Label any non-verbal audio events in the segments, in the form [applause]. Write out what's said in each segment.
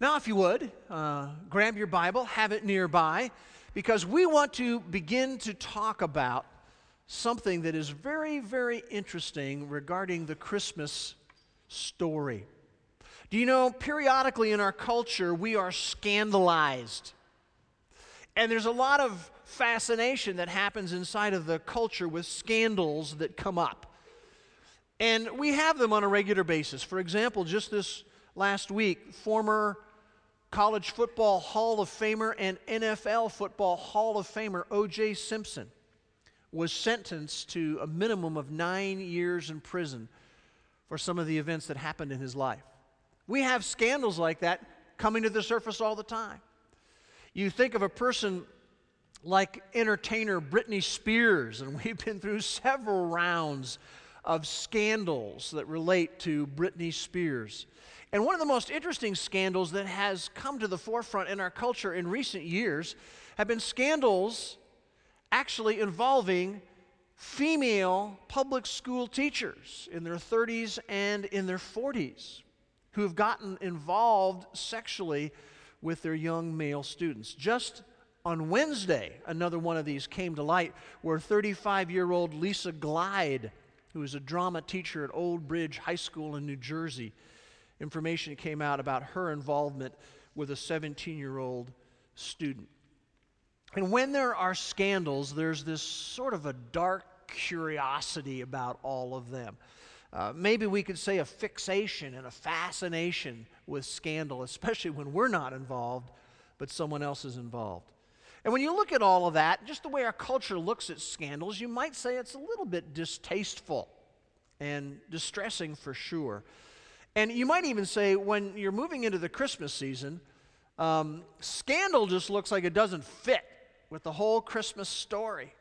Now, if you would, uh, grab your Bible, have it nearby, because we want to begin to talk about something that is very, very interesting regarding the Christmas story. Do you know, periodically in our culture, we are scandalized. And there's a lot of fascination that happens inside of the culture with scandals that come up. And we have them on a regular basis. For example, just this last week, former college football Hall of Famer and NFL football Hall of Famer O.J. Simpson was sentenced to a minimum of nine years in prison for some of the events that happened in his life. We have scandals like that coming to the surface all the time. You think of a person like entertainer Britney Spears, and [laughs] we've been through several rounds of scandals that relate to Britney Spears. And one of the most interesting scandals that has come to the forefront in our culture in recent years have been scandals actually involving female public school teachers in their 30s and in their 40s who have gotten involved sexually with their young male students. Just on Wednesday, another one of these came to light where 35 year old Lisa Glide, who was a drama teacher at Old Bridge High School in New Jersey, information came out about her involvement with a 17 year old student. And when there are scandals, there's this sort of a dark curiosity about all of them. Uh, maybe we could say a fixation and a fascination with scandal, especially when we're not involved, but someone else is involved. And when you look at all of that, just the way our culture looks at scandals, you might say it's a little bit distasteful and distressing for sure. And you might even say when you're moving into the Christmas season, um, scandal just looks like it doesn't fit with the whole Christmas story.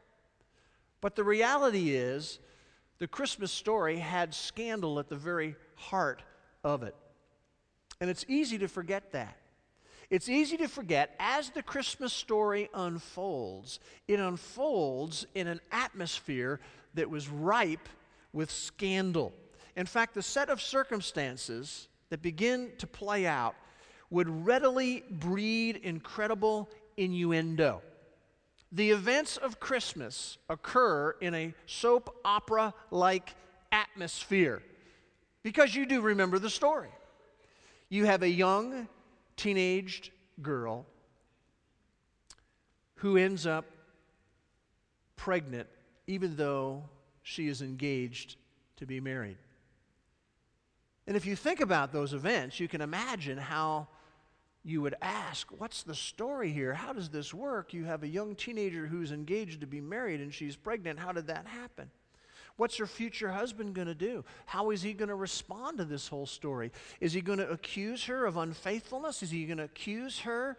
But the reality is, the Christmas story had scandal at the very heart of it. And it's easy to forget that. It's easy to forget as the Christmas story unfolds, it unfolds in an atmosphere that was ripe with scandal. In fact, the set of circumstances that begin to play out would readily breed incredible innuendo. The events of Christmas occur in a soap opera like atmosphere because you do remember the story. You have a young teenaged girl who ends up pregnant even though she is engaged to be married. And if you think about those events, you can imagine how you would ask, What's the story here? How does this work? You have a young teenager who's engaged to be married and she's pregnant. How did that happen? What's her future husband going to do? How is he going to respond to this whole story? Is he going to accuse her of unfaithfulness? Is he going to accuse her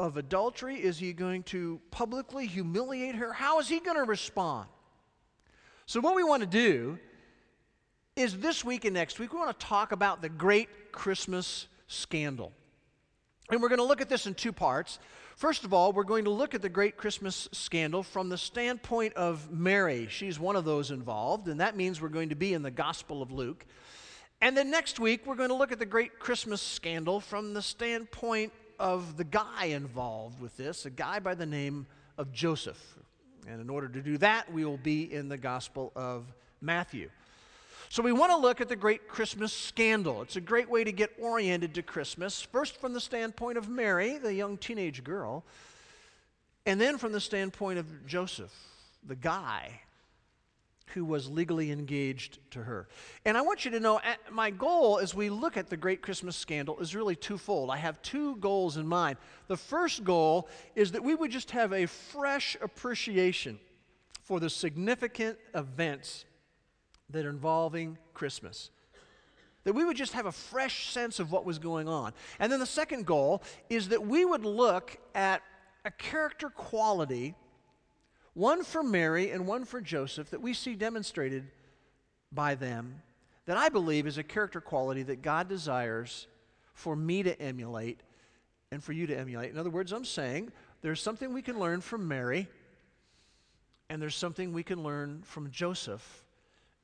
of adultery? Is he going to publicly humiliate her? How is he going to respond? So, what we want to do is this week and next week, we want to talk about the great Christmas scandal. And we're going to look at this in two parts. First of all, we're going to look at the great Christmas scandal from the standpoint of Mary. She's one of those involved, and that means we're going to be in the Gospel of Luke. And then next week, we're going to look at the great Christmas scandal from the standpoint of the guy involved with this, a guy by the name of Joseph. And in order to do that, we will be in the Gospel of Matthew. So, we want to look at the great Christmas scandal. It's a great way to get oriented to Christmas, first from the standpoint of Mary, the young teenage girl, and then from the standpoint of Joseph, the guy who was legally engaged to her. And I want you to know uh, my goal as we look at the great Christmas scandal is really twofold. I have two goals in mind. The first goal is that we would just have a fresh appreciation for the significant events that are involving Christmas. That we would just have a fresh sense of what was going on. And then the second goal is that we would look at a character quality, one for Mary and one for Joseph, that we see demonstrated by them, that I believe is a character quality that God desires for me to emulate and for you to emulate. In other words, I'm saying there's something we can learn from Mary, and there's something we can learn from Joseph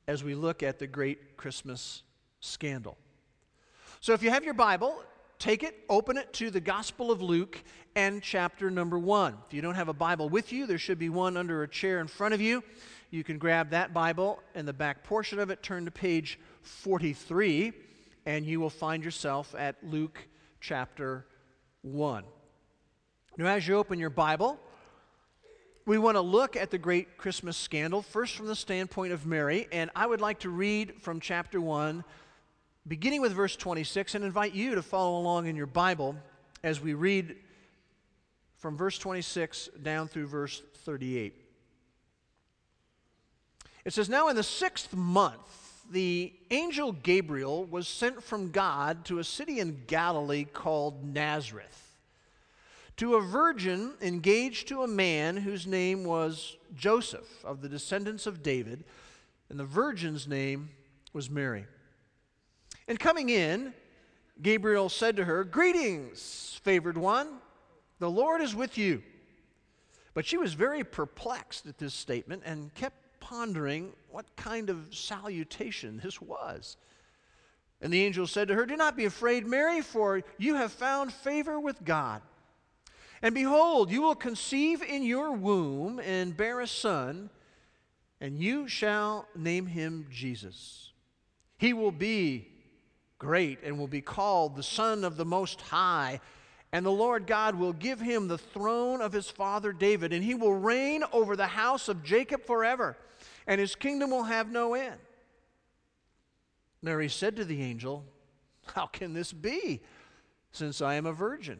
as we look at the great Christmas scandal. So if you have your Bible, take it, open it to the Gospel of Luke and chapter number one. If you don't have a Bible with you, there should be one under a chair in front of you. You can grab that Bible and the back portion of it, turn to page 43, and you will find yourself at Luke chapter 1. Now, as you open your Bible, we want to look at the great Christmas scandal, first from the standpoint of Mary, and I would like to read from chapter 1, beginning with verse 26, and invite you to follow along in your Bible as we read from verse 26 down through verse 38. It says, Now in the sixth month, the angel Gabriel was sent from God to a city in Galilee called Nazareth to a virgin engaged to a man whose name was Joseph of the descendants of David, and the virgin's name was Mary. And coming in, Gabriel said to her, Greetings, favored one, the Lord is with you. But she was very perplexed at this statement and kept pondering what kind of salutation this was. And the angel said to her, Do not be afraid, Mary, for you have found favor with God. And behold, you will conceive in your womb and bear a son, and you shall name him Jesus. He will be great and will be called the Son of the Most High. And the Lord God will give him the throne of his father David, and he will reign over the house of Jacob forever, and his kingdom will have no end. Mary said to the angel, How can this be, since I am a virgin?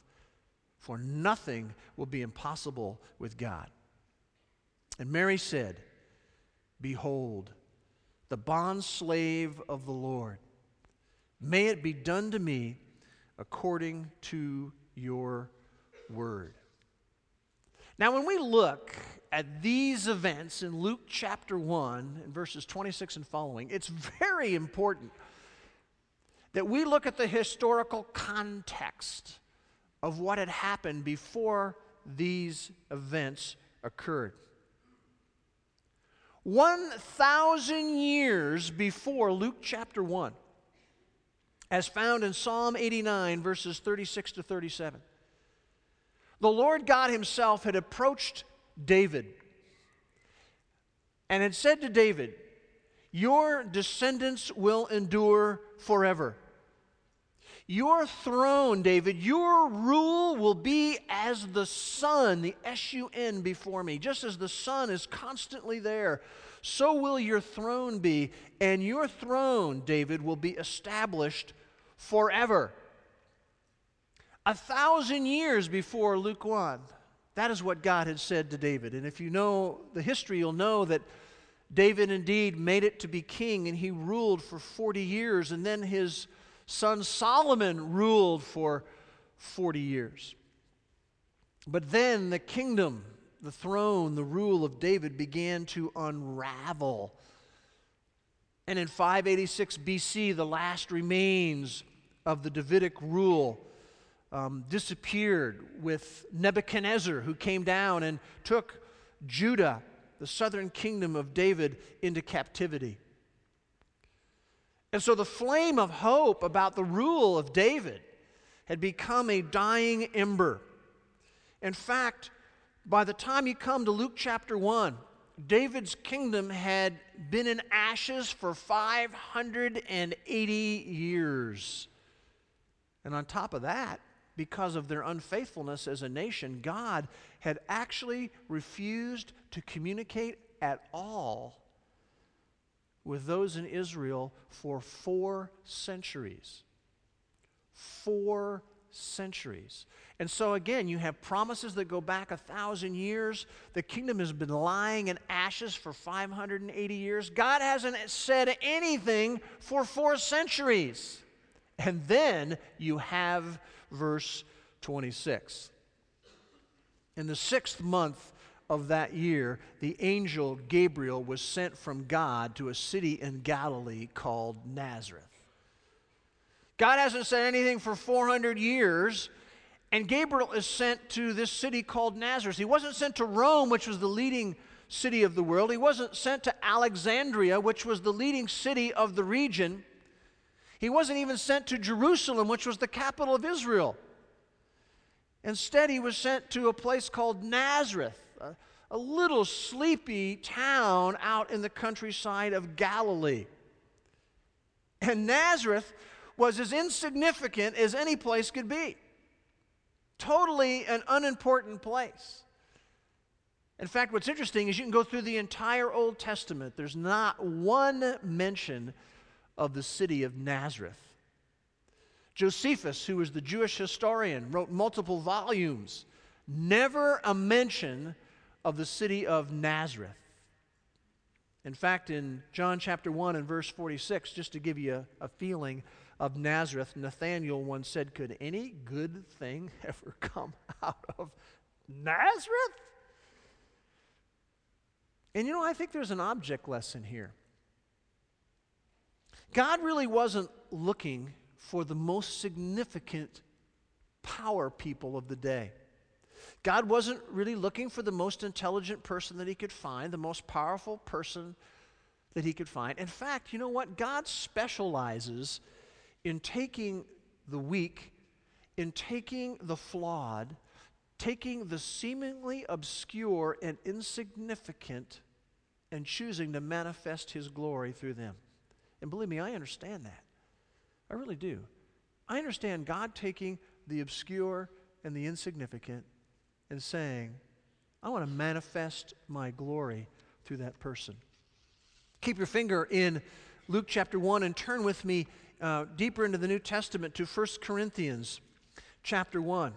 for nothing will be impossible with God. And Mary said, Behold, the bondslave of the Lord. May it be done to me according to your word. Now, when we look at these events in Luke chapter 1, in verses 26 and following, it's very important that we look at the historical context of what had happened before these events occurred. 1,000 years before Luke chapter 1, as found in Psalm 89, verses 36 to 37, the Lord God Himself had approached David and had said to David, Your descendants will endure forever. Your throne, David, your rule will be as the sun, the S U N before me. Just as the sun is constantly there, so will your throne be. And your throne, David, will be established forever. A thousand years before Luke 1. That is what God had said to David. And if you know the history, you'll know that David indeed made it to be king and he ruled for 40 years. And then his son Solomon ruled for 40 years. But then the kingdom, the throne, the rule of David began to unravel. And in 586 BC, the last remains of the Davidic rule um, disappeared with Nebuchadnezzar, who came down and took Judah, the southern kingdom of David, into captivity. And so the flame of hope about the rule of David had become a dying ember. In fact, by the time you come to Luke chapter 1, David's kingdom had been in ashes for 580 years. And on top of that, because of their unfaithfulness as a nation, God had actually refused to communicate at all with those in Israel for four centuries. Four centuries. And so, again, you have promises that go back a thousand years. The kingdom has been lying in ashes for 580 years. God hasn't said anything for four centuries. And then you have verse 26. In the sixth month of that year, the angel Gabriel was sent from God to a city in Galilee called Nazareth. God hasn't said anything for 400 years, and Gabriel is sent to this city called Nazareth. He wasn't sent to Rome, which was the leading city of the world. He wasn't sent to Alexandria, which was the leading city of the region. He wasn't even sent to Jerusalem, which was the capital of Israel. Instead, he was sent to a place called Nazareth, a, a little sleepy town out in the countryside of Galilee. And Nazareth was as insignificant as any place could be. Totally an unimportant place. In fact, what's interesting is you can go through the entire Old Testament, there's not one mention of the city of Nazareth. Josephus, who was the Jewish historian, wrote multiple volumes, never a mention of the city of Nazareth. In fact, in John chapter 1 and verse 46, just to give you a, a feeling of Nazareth, Nathanael once said, Could any good thing [laughs] ever come out of Nazareth? And you know, I think there's an object lesson here. God really wasn't looking for the most significant power people of the day. God wasn't really looking for the most intelligent person that he could find, the most powerful person that he could find. In fact, you know what? God specializes in taking the weak, in taking the flawed, taking the seemingly obscure and insignificant, and choosing to manifest his glory through them. And believe me, I understand that. I really do. I understand God taking the obscure and the insignificant and saying, I want to manifest my glory through that person. Keep your finger in Luke chapter 1 and turn with me uh, deeper into the New Testament to 1 Corinthians chapter 1.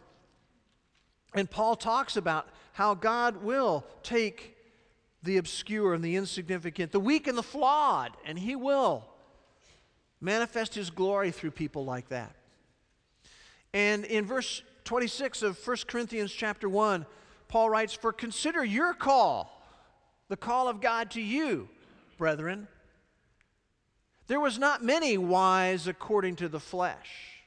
And Paul talks about how God will take the obscure and the insignificant, the weak and the flawed, and He will manifest His glory through people like that. And in verse 26 of 1 Corinthians chapter 1, Paul writes, For consider your call, the call of God to you, brethren. There was not many wise according to the flesh.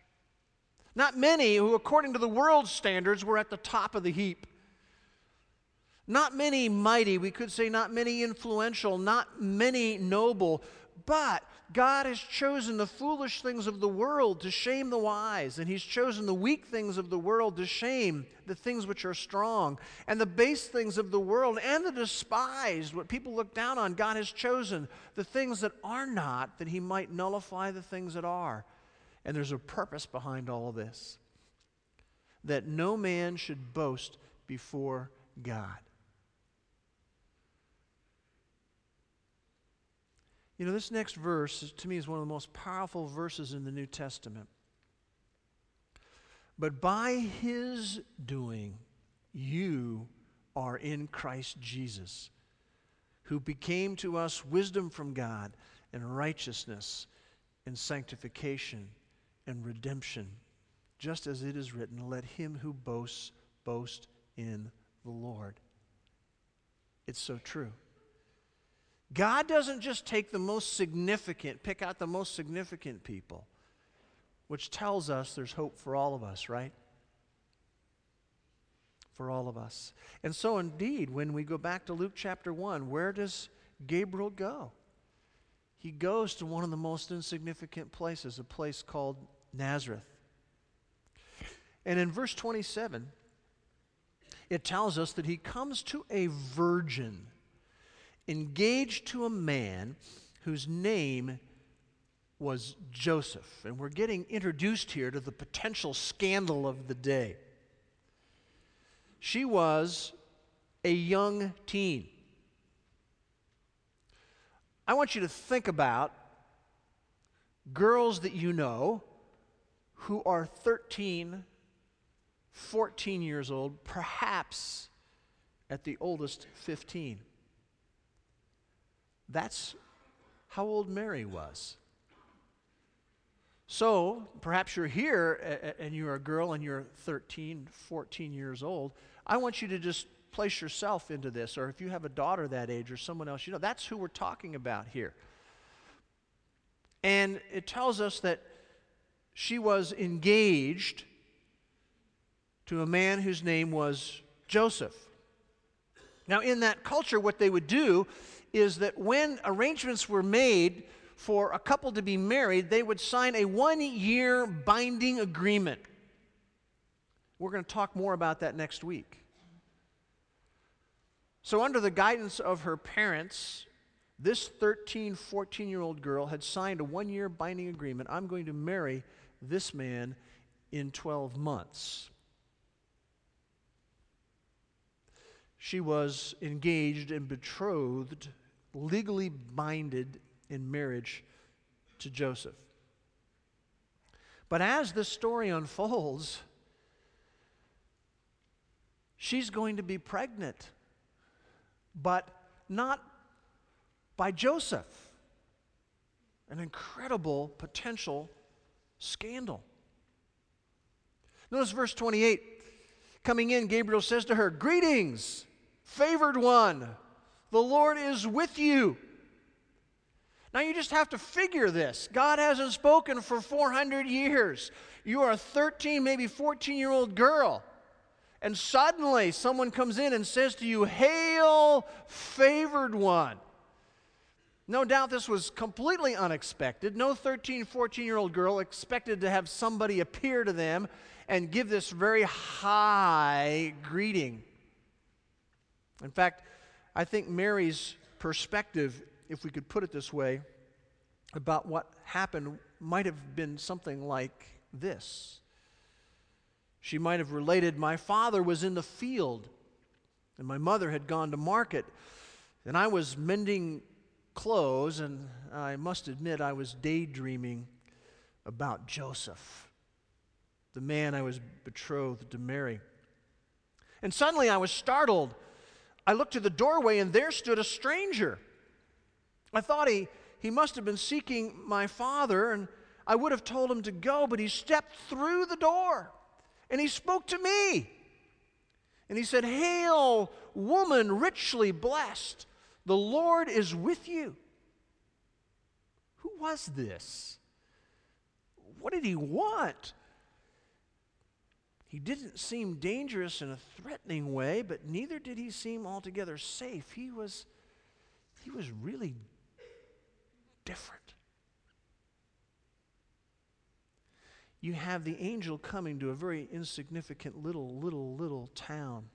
Not many who, according to the world's standards, were at the top of the heap. Not many mighty, we could say not many influential, not many noble, but God has chosen the foolish things of the world to shame the wise, and He's chosen the weak things of the world to shame the things which are strong, and the base things of the world and the despised, what people look down on. God has chosen the things that are not, that He might nullify the things that are. And there's a purpose behind all of this that no man should boast before God. You know, this next verse to me is one of the most powerful verses in the New Testament. But by his doing, you are in Christ Jesus, who became to us wisdom from God and righteousness and sanctification and redemption. Just as it is written, let him who boasts boast in the Lord. It's so true. God doesn't just take the most significant, pick out the most significant people, which tells us there's hope for all of us, right? For all of us. And so, indeed, when we go back to Luke chapter 1, where does Gabriel go? He goes to one of the most insignificant places, a place called Nazareth. And in verse 27, it tells us that he comes to a virgin engaged to a man whose name was Joseph. And we're getting introduced here to the potential scandal of the day. She was a young teen. I want you to think about girls that you know who are 13, 14 years old, perhaps at the oldest 15. That's how old Mary was. So, perhaps you're here and you're a girl and you're 13, 14 years old. I want you to just place yourself into this, or if you have a daughter that age or someone else, you know, that's who we're talking about here. And it tells us that she was engaged to a man whose name was Joseph. Now, in that culture, what they would do is that when arrangements were made for a couple to be married, they would sign a one year binding agreement. We're going to talk more about that next week. So, under the guidance of her parents, this 13, 14 year old girl had signed a one year binding agreement. I'm going to marry this man in 12 months. She was engaged and betrothed, legally binded in marriage to Joseph. But as this story unfolds, she's going to be pregnant, but not by Joseph. An incredible potential scandal. Notice verse 28. Coming in, Gabriel says to her, Greetings, favored one, the Lord is with you. Now you just have to figure this. God hasn't spoken for 400 years. You are a 13, maybe 14 year old girl. And suddenly someone comes in and says to you, Hail, favored one. No doubt this was completely unexpected. No 13, 14 year old girl expected to have somebody appear to them and give this very high greeting. In fact, I think Mary's perspective, if we could put it this way, about what happened might have been something like this. She might have related, My father was in the field, and my mother had gone to market, and I was mending clothes, and I must admit I was daydreaming about Joseph, the man I was betrothed to marry. And suddenly I was startled. I looked to the doorway, and there stood a stranger. I thought he, he must have been seeking my father, and I would have told him to go, but he stepped through the door and he spoke to me. And he said, Hail, woman richly blessed. The Lord is with you. Who was this? What did he want? He didn't seem dangerous in a threatening way, but neither did he seem altogether safe. He was, he was really different. You have the angel coming to a very insignificant little, little, little town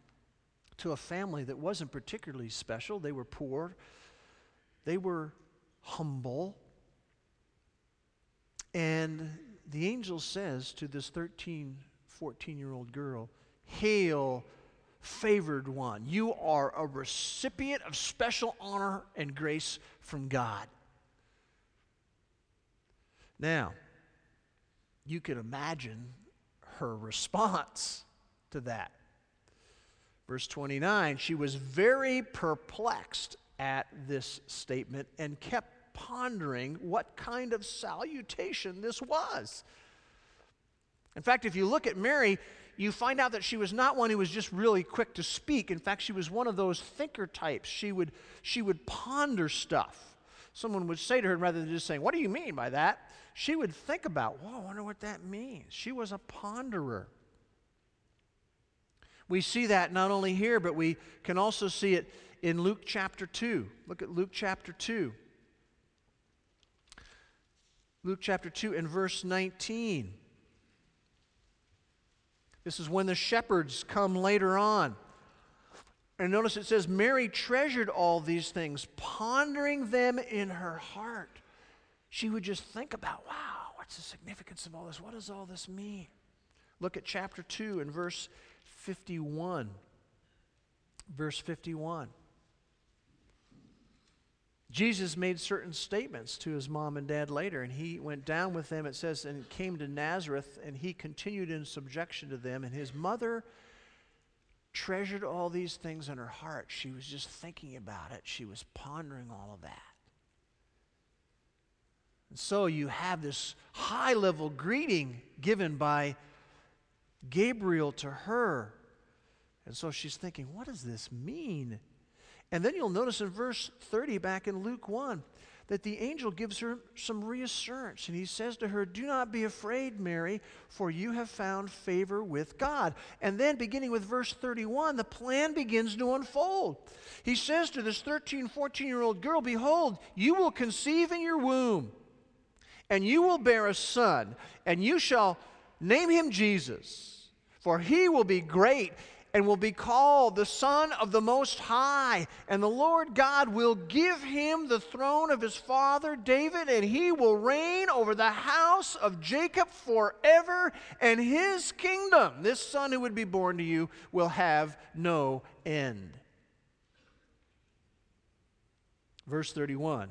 to a family that wasn't particularly special. They were poor, they were humble. And the angel says to this 13, 14 year old girl, Hail, favored one. You are a recipient of special honor and grace from God. Now, you can imagine her response to that. Verse 29 she was very perplexed at this statement and kept pondering what kind of salutation this was. In fact, if you look at Mary, you find out that she was not one who was just really quick to speak. In fact, she was one of those thinker types. She would, she would ponder stuff. Someone would say to her, rather than just saying, What do you mean by that? She would think about, Whoa, I wonder what that means. She was a ponderer. We see that not only here, but we can also see it in Luke chapter 2. Look at Luke chapter 2. Luke chapter 2 and verse 19. This is when the shepherds come later on. And notice it says, Mary treasured all these things, pondering them in her heart. She would just think about, wow, what's the significance of all this? What does all this mean? Look at chapter 2 and verse 51. Verse 51. Jesus made certain statements to his mom and dad later, and he went down with them, it says, and came to Nazareth, and he continued in subjection to them. And his mother treasured all these things in her heart. She was just thinking about it, she was pondering all of that. And so you have this high level greeting given by Gabriel to her. And so she's thinking, what does this mean? And then you'll notice in verse 30 back in Luke 1 that the angel gives her some reassurance. And he says to her, Do not be afraid, Mary, for you have found favor with God. And then, beginning with verse 31, the plan begins to unfold. He says to this 13, 14 year old girl, Behold, you will conceive in your womb, and you will bear a son, and you shall name him Jesus, for he will be great and will be called the Son of the Most High. And the Lord God will give him the throne of his father David, and he will reign over the house of Jacob forever, and his kingdom, this son who would be born to you, will have no end. Verse 31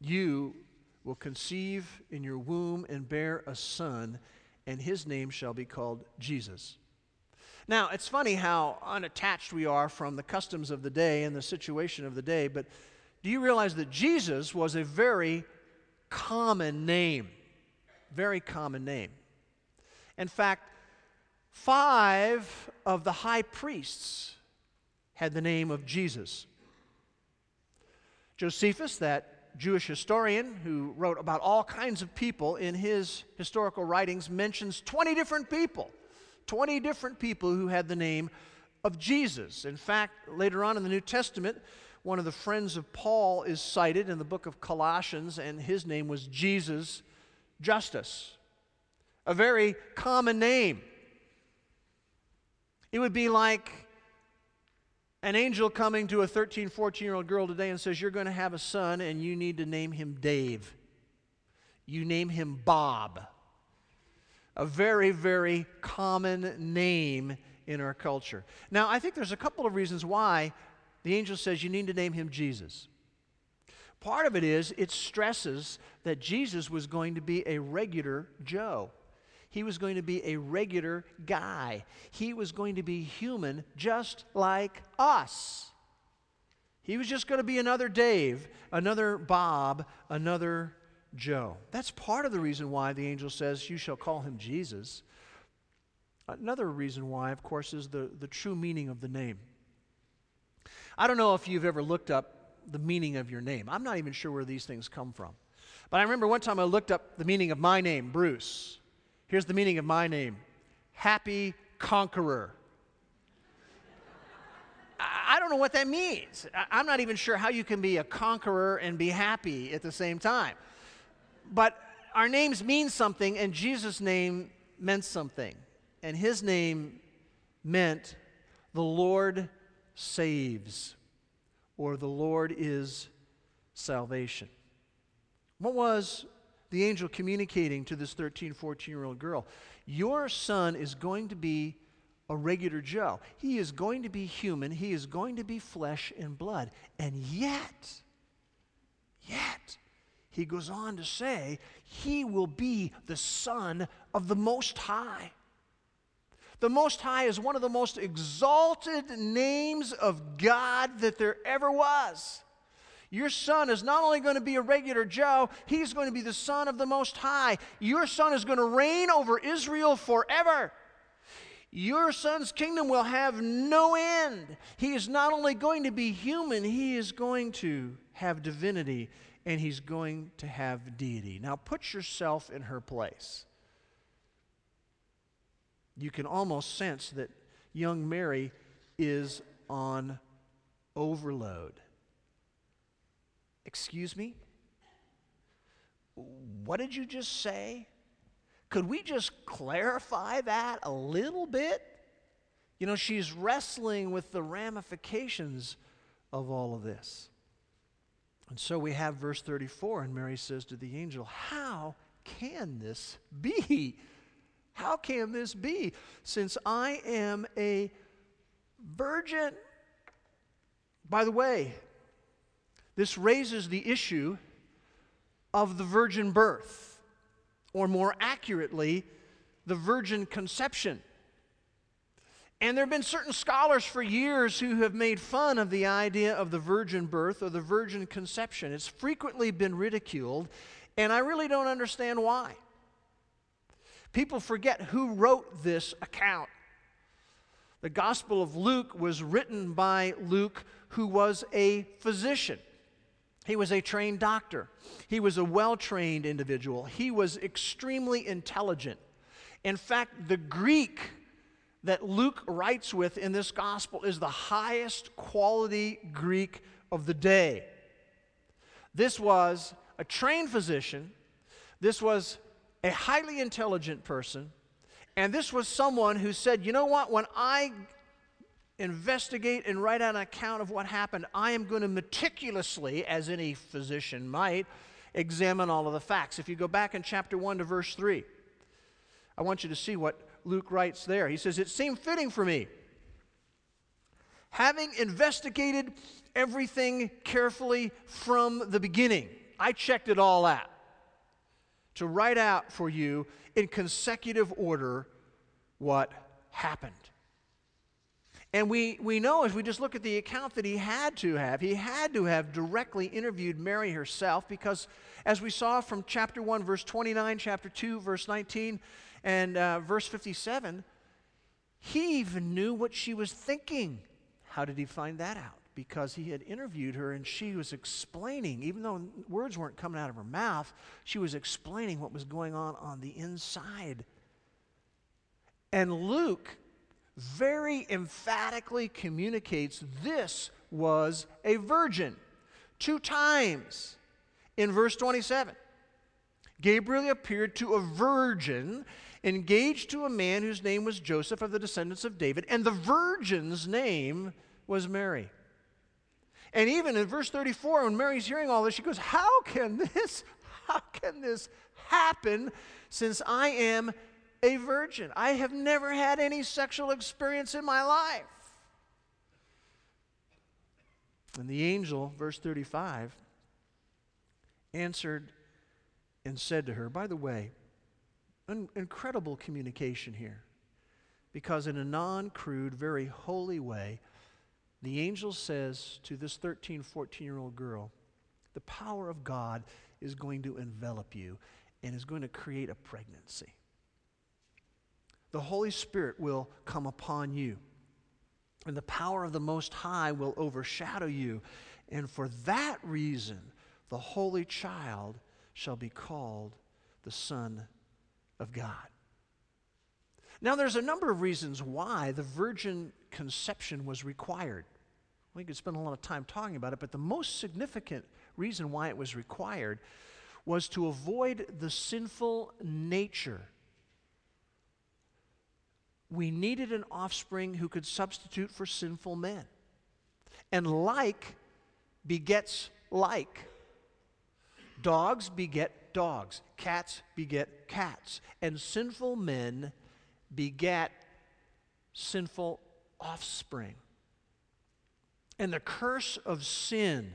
You will conceive in your womb and bear a son and his name shall be called Jesus. Now, it's funny how unattached we are from the customs of the day and the situation of the day, but do you realize that Jesus was a very common name? Very common name. In fact, five of the high priests had the name of Jesus. Josephus, that Jewish historian who wrote about all kinds of people in his historical writings mentions 20 different people, 20 different people who had the name of Jesus. In fact, later on in the New Testament, one of the friends of Paul is cited in the book of Colossians, and his name was Jesus Justus, a very common name. It would be like an angel coming to a 13, 14 year old girl today and says, You're going to have a son and you need to name him Dave. You name him Bob. A very, very common name in our culture. Now, I think there's a couple of reasons why the angel says you need to name him Jesus. Part of it is it stresses that Jesus was going to be a regular Joe. He was going to be a regular guy. He was going to be human just like us. He was just going to be another Dave, another Bob, another Joe. That's part of the reason why the angel says, You shall call him Jesus. Another reason why, of course, is the, the true meaning of the name. I don't know if you've ever looked up the meaning of your name. I'm not even sure where these things come from. But I remember one time I looked up the meaning of my name, Bruce. Here's the meaning of my name Happy Conqueror. I don't know what that means. I'm not even sure how you can be a conqueror and be happy at the same time. But our names mean something, and Jesus' name meant something. And his name meant the Lord saves, or the Lord is salvation. What was the angel communicating to this 13, 14 year old girl, Your son is going to be a regular Joe. He is going to be human, he is going to be flesh and blood. And yet, yet, he goes on to say, He will be the Son of the Most High. The Most High is one of the most exalted names of God that there ever was. Your son is not only going to be a regular Joe, he's going to be the son of the Most High. Your son is going to reign over Israel forever. Your son's kingdom will have no end. He is not only going to be human, he is going to have divinity and he's going to have deity. Now put yourself in her place. You can almost sense that young Mary is on overload. Excuse me? What did you just say? Could we just clarify that a little bit? You know, she's wrestling with the ramifications of all of this. And so we have verse 34, and Mary says to the angel, How can this be? How can this be? Since I am a virgin. By the way, this raises the issue of the virgin birth, or more accurately, the virgin conception. And there have been certain scholars for years who have made fun of the idea of the virgin birth or the virgin conception. It's frequently been ridiculed, and I really don't understand why. People forget who wrote this account. The Gospel of Luke was written by Luke, who was a physician. He was a trained doctor. He was a well trained individual. He was extremely intelligent. In fact, the Greek that Luke writes with in this gospel is the highest quality Greek of the day. This was a trained physician, this was a highly intelligent person, and this was someone who said, You know what? When I investigate and write out an account of what happened, I am going to meticulously, as any physician might, examine all of the facts. If you go back in chapter 1 to verse 3, I want you to see what Luke writes there. He says, It seemed fitting for me, having investigated everything carefully from the beginning, I checked it all out, to write out for you in consecutive order what happened. And we, we know as we just look at the account that he had to have, he had to have directly interviewed Mary herself because, as we saw from chapter 1, verse 29, chapter 2, verse 19, and uh, verse 57, he even knew what she was thinking. How did he find that out? Because he had interviewed her and she was explaining, even though words weren't coming out of her mouth, she was explaining what was going on on the inside. And Luke very emphatically communicates this was a virgin. Two times in verse 27, Gabriel appeared to a virgin engaged to a man whose name was Joseph of the descendants of David, and the virgin's name was Mary. And even in verse 34, when Mary's hearing all this, she goes, How can this, how can this happen since I am a virgin. I have never had any sexual experience in my life. And the angel, verse 35, answered and said to her, By the way, un- incredible communication here. Because in a non crude, very holy way, the angel says to this 13, 14 year old girl, The power of God is going to envelop you and is going to create a pregnancy the Holy Spirit will come upon you. And the power of the Most High will overshadow you. And for that reason, the Holy Child shall be called the Son of God. Now, there's a number of reasons why the virgin conception was required. We could spend a lot of time talking about it, but the most significant reason why it was required was to avoid the sinful nature we needed an offspring who could substitute for sinful men. And like begets like. Dogs beget dogs, cats beget cats, and sinful men beget sinful offspring. And the curse of sin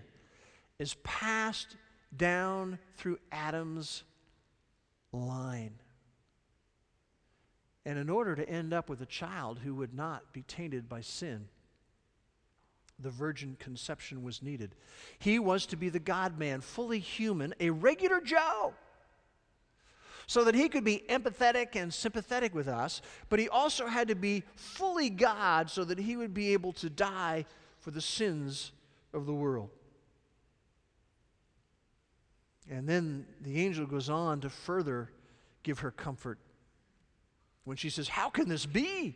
is passed down through Adam's line. And in order to end up with a child who would not be tainted by sin, the virgin conception was needed. He was to be the God man, fully human, a regular Joe, so that he could be empathetic and sympathetic with us, but he also had to be fully God so that he would be able to die for the sins of the world. And then the angel goes on to further give her comfort when she says, How can this be?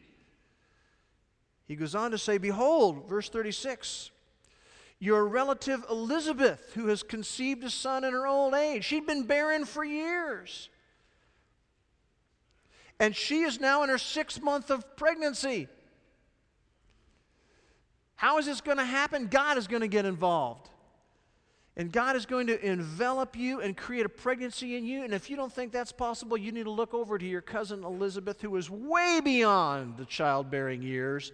He goes on to say, Behold, verse 36, your relative Elizabeth, who has conceived a son in her old age, she'd been barren for years. And she is now in her sixth month of pregnancy. How is this going to happen? God is going to get involved. And God is going to envelop you and create a pregnancy in you. And if you don't think that's possible, you need to look over to your cousin Elizabeth, who is way beyond the childbearing years,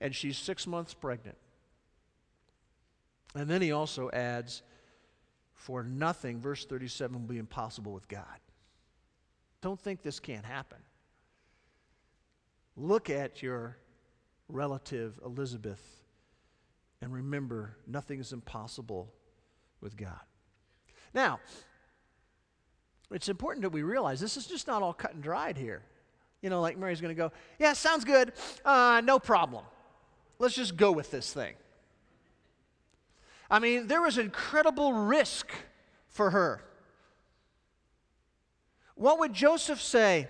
and she's six months pregnant. And then he also adds, For nothing, verse 37, will be impossible with God. Don't think this can't happen. Look at your relative, Elizabeth. And remember, nothing is impossible with God. Now, it's important that we realize this is just not all cut and dried here. You know, like Mary's going to go, Yeah, sounds good. Uh, no problem. Let's just go with this thing. I mean, there was incredible risk for her. What would Joseph say?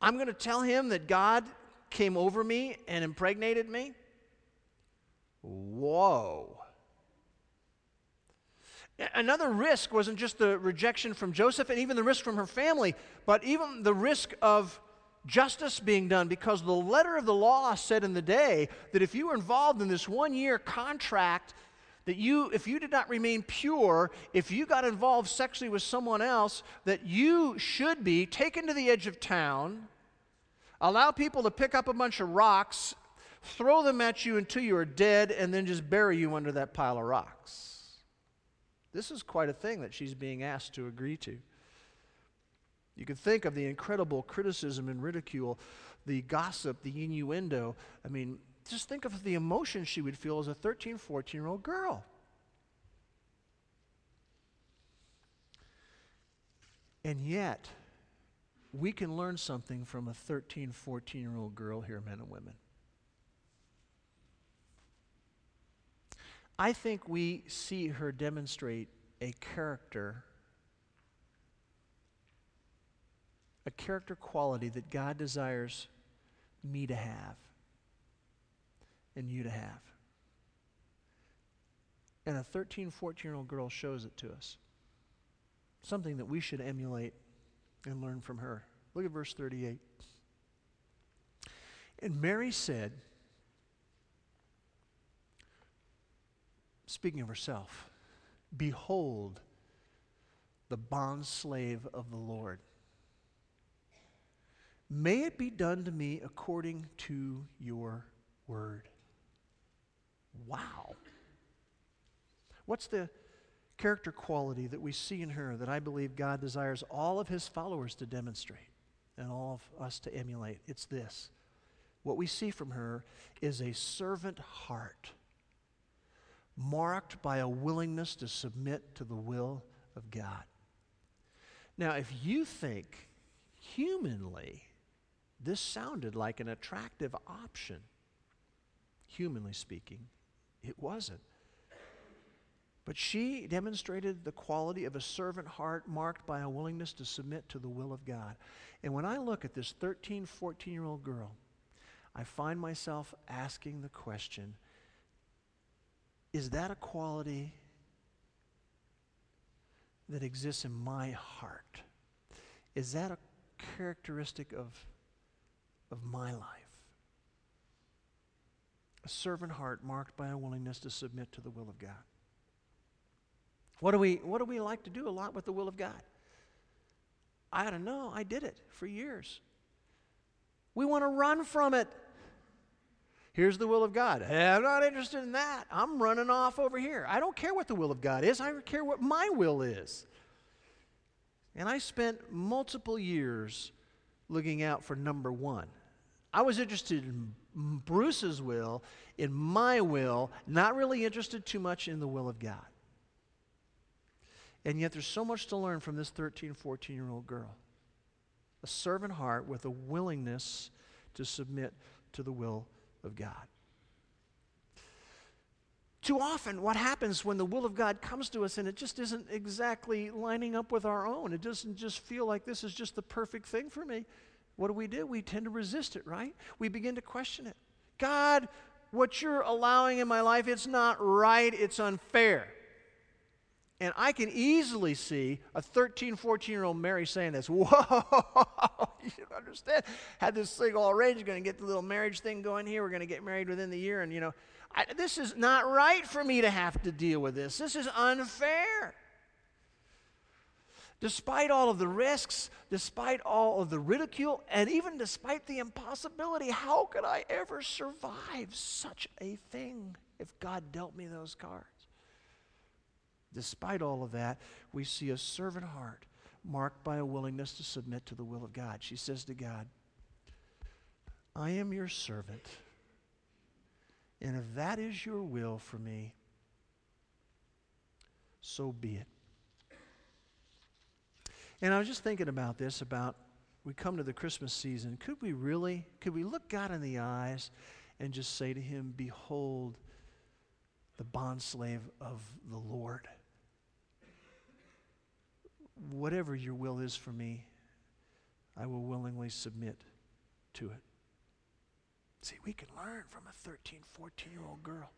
I'm going to tell him that God came over me and impregnated me? Whoa. Another risk wasn't just the rejection from Joseph and even the risk from her family, but even the risk of justice being done because the letter of the law said in the day that if you were involved in this one year contract, that you, if you did not remain pure, if you got involved sexually with someone else, that you should be taken to the edge of town, allow people to pick up a bunch of rocks, throw them at you until you are dead, and then just bury you under that pile of rocks. This is quite a thing that she's being asked to agree to. You can think of the incredible criticism and ridicule, the gossip, the innuendo. I mean, just think of the emotion she would feel as a 13, 14 year old girl. And yet, we can learn something from a 13, 14 year old girl here, men and women. I think we see her demonstrate a character, a character quality that God desires me to have and you to have. And a 13, 14 year old girl shows it to us. Something that we should emulate and learn from her. Look at verse 38. And Mary said, speaking of herself, Behold, the bondslave of the Lord. May it be done to me according to your word. Wow. What's the character quality that we see in her that I believe God desires all of his followers to demonstrate and all of us to emulate? It's this. What we see from her is a servant heart marked by a willingness to submit to the will of God. Now, if you think humanly this sounded like an attractive option, humanly speaking, it wasn't. But she demonstrated the quality of a servant heart marked by a willingness to submit to the will of God. And when I look at this 13, 14 year old girl, I find myself asking the question is that a quality that exists in my heart? Is that a characteristic of, of my life? A servant heart marked by a willingness to submit to the will of God. What do we, what do we like to do a lot with the will of God? I don't know. I did it for years. We want to run from it. Here's the will of God. Hey, I'm not interested in that. I'm running off over here. I don't care what the will of God is, I care what my will is. And I spent multiple years looking out for number one. I was interested in Bruce's will, in my will, not really interested too much in the will of God. And yet there's so much to learn from this 13, 14 year old girl. A servant heart with a willingness to submit to the will of God. Too often, what happens when the will of God comes to us and it just isn't exactly lining up with our own, it doesn't just feel like this is just the perfect thing for me. What do we do? We tend to resist it, right? We begin to question it. God, what you're allowing in my life, it's not right, it's unfair. And I can easily see a 13, 14 year old Mary saying this. [laughs] Whoa, [laughs] you don't understand. Had this thing all arranged, going to get the little marriage thing going here. We're going to get married within the year. And, you know, I, this is not right for me to have to deal with this. This is unfair. Despite all of the risks, despite all of the ridicule, and even despite the impossibility, how could I ever survive such a thing if God dealt me those cards? Despite all of that, we see a servant heart marked by a willingness to submit to the will of God. She says to God, I am your servant. And if that is your will for me, so be it. And I was just thinking about this about we come to the Christmas season. Could we really, could we look God in the eyes and just say to him, Behold, the bondslave of the Lord? Whatever your will is for me, I will willingly submit to it. See, we can learn from a 13, 14 year old girl.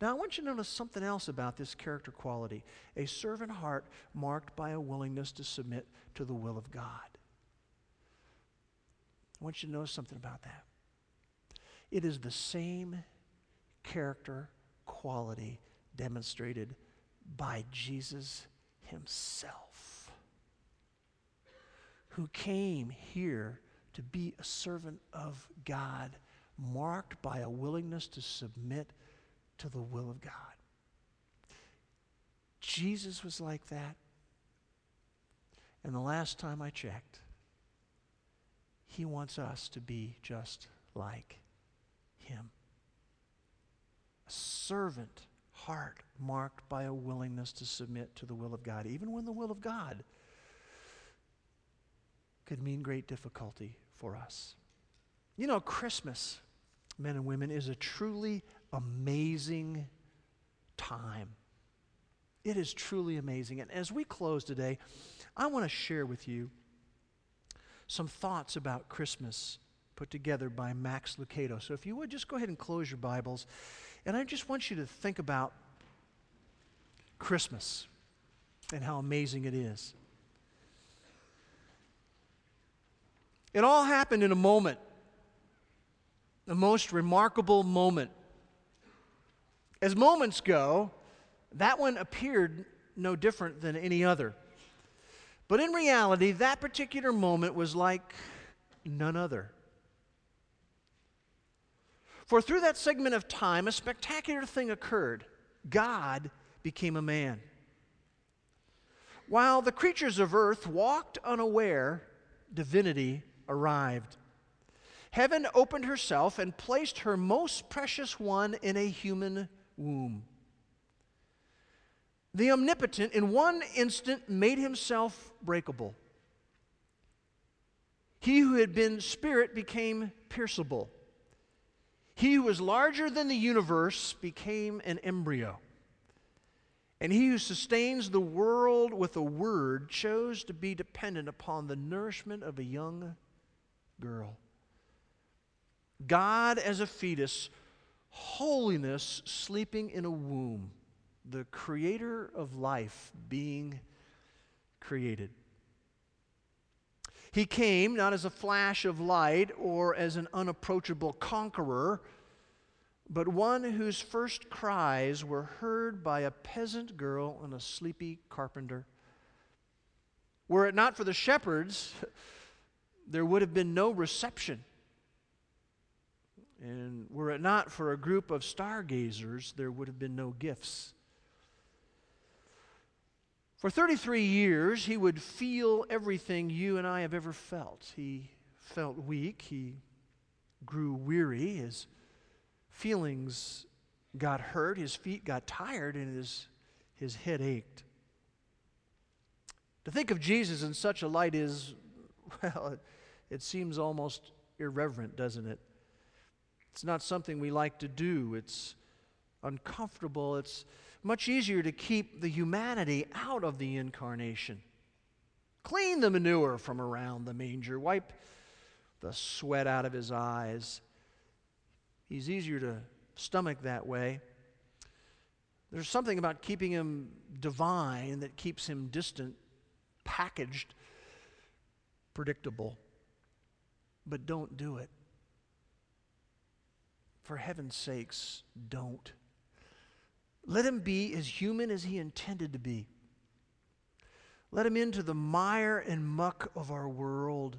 Now, I want you to notice something else about this character quality a servant heart marked by a willingness to submit to the will of God. I want you to notice something about that. It is the same character quality demonstrated by Jesus himself, who came here to be a servant of God, marked by a willingness to submit to the will of God. Jesus was like that. And the last time I checked, he wants us to be just like him. A servant heart marked by a willingness to submit to the will of God, even when the will of God could mean great difficulty for us. You know, Christmas, men and women, is a truly amazing time. It is truly amazing. And as we close today, I want to share with you some thoughts about Christmas put together by Max Lucado. So if you would just go ahead and close your Bibles, and I just want you to think about Christmas and how amazing it is. It all happened in a moment, the most remarkable moment. As moments go, that one appeared no different than any other. But in reality, that particular moment was like none other. For through that segment of time, a spectacular thing occurred God became a man. While the creatures of earth walked unaware, divinity arrived. Heaven opened herself and placed her most precious one in a human womb. The omnipotent, in one instant, made himself breakable. He who had been spirit became pierceable. He who was larger than the universe became an embryo. And he who sustains the world with a word chose to be dependent upon the nourishment of a young girl. God as a fetus, holiness sleeping in a womb, the creator of life being created. He came not as a flash of light or as an unapproachable conqueror, but one whose first cries were heard by a peasant girl and a sleepy carpenter. Were it not for the shepherds, there would have been no reception. And were it not for a group of stargazers, there would have been no gifts. For 33 years, he would feel everything you and I have ever felt. He felt weak, he grew weary, his feelings got hurt, his feet got tired, and his, his head ached. To think of Jesus in such a light is, [laughs] well, it, it seems almost irreverent, doesn't it? It's not something we like to do. It's uncomfortable. It's much easier to keep the humanity out of the incarnation. Clean the manure from around the manger, wipe the sweat out of his eyes. He's easier to stomach that way. There's something about keeping him divine that keeps him distant, packaged, predictable. But don't do it. For heaven's sakes, don't. Let him be as human as he intended to be. Let him into the mire and muck of our world.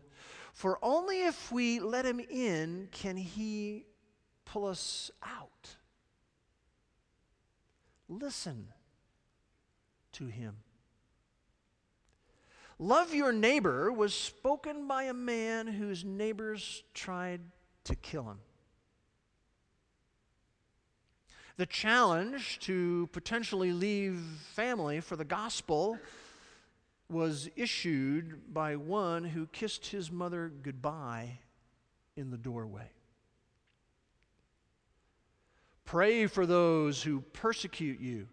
For only if we let him in can he pull us out. Listen to him. Love your neighbor was spoken by a man whose neighbors tried to kill him. The challenge to potentially leave family for the gospel was issued by one who kissed his mother goodbye in the doorway. Pray for those who persecute you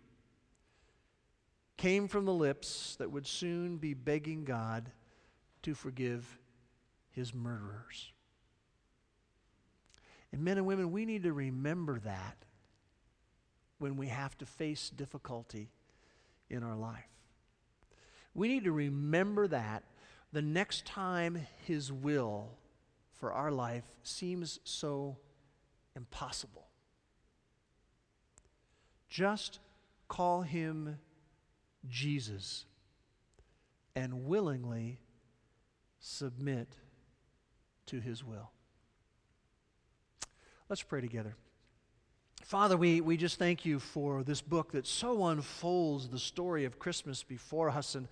came from the lips that would soon be begging God to forgive his murderers. And men and women, we need to remember that when we have to face difficulty in our life. We need to remember that the next time His will for our life seems so impossible. Just call Him Jesus and willingly submit to His will. Let's pray together. Father, we, we just thank you for this book that so unfolds the story of Christmas before us. And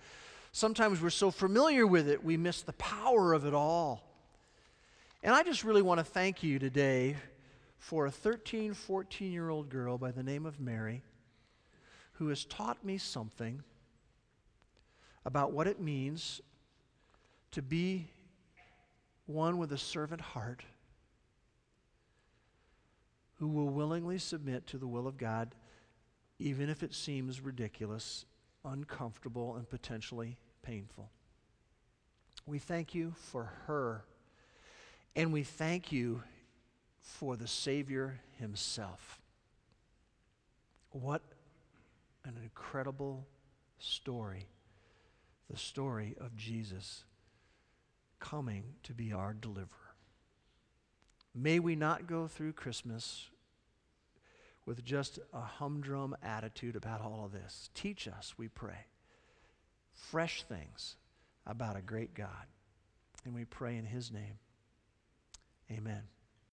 sometimes we're so familiar with it, we miss the power of it all. And I just really want to thank you today for a 13, 14 year old girl by the name of Mary who has taught me something about what it means to be one with a servant heart who will willingly submit to the will of God, even if it seems ridiculous, uncomfortable, and potentially painful. We thank you for her, and we thank you for the Savior himself. What an incredible story! The story of Jesus coming to be our deliverer. May we not go through Christmas with just a humdrum attitude about all of this. Teach us, we pray, fresh things about a great God. And we pray in His name. Amen.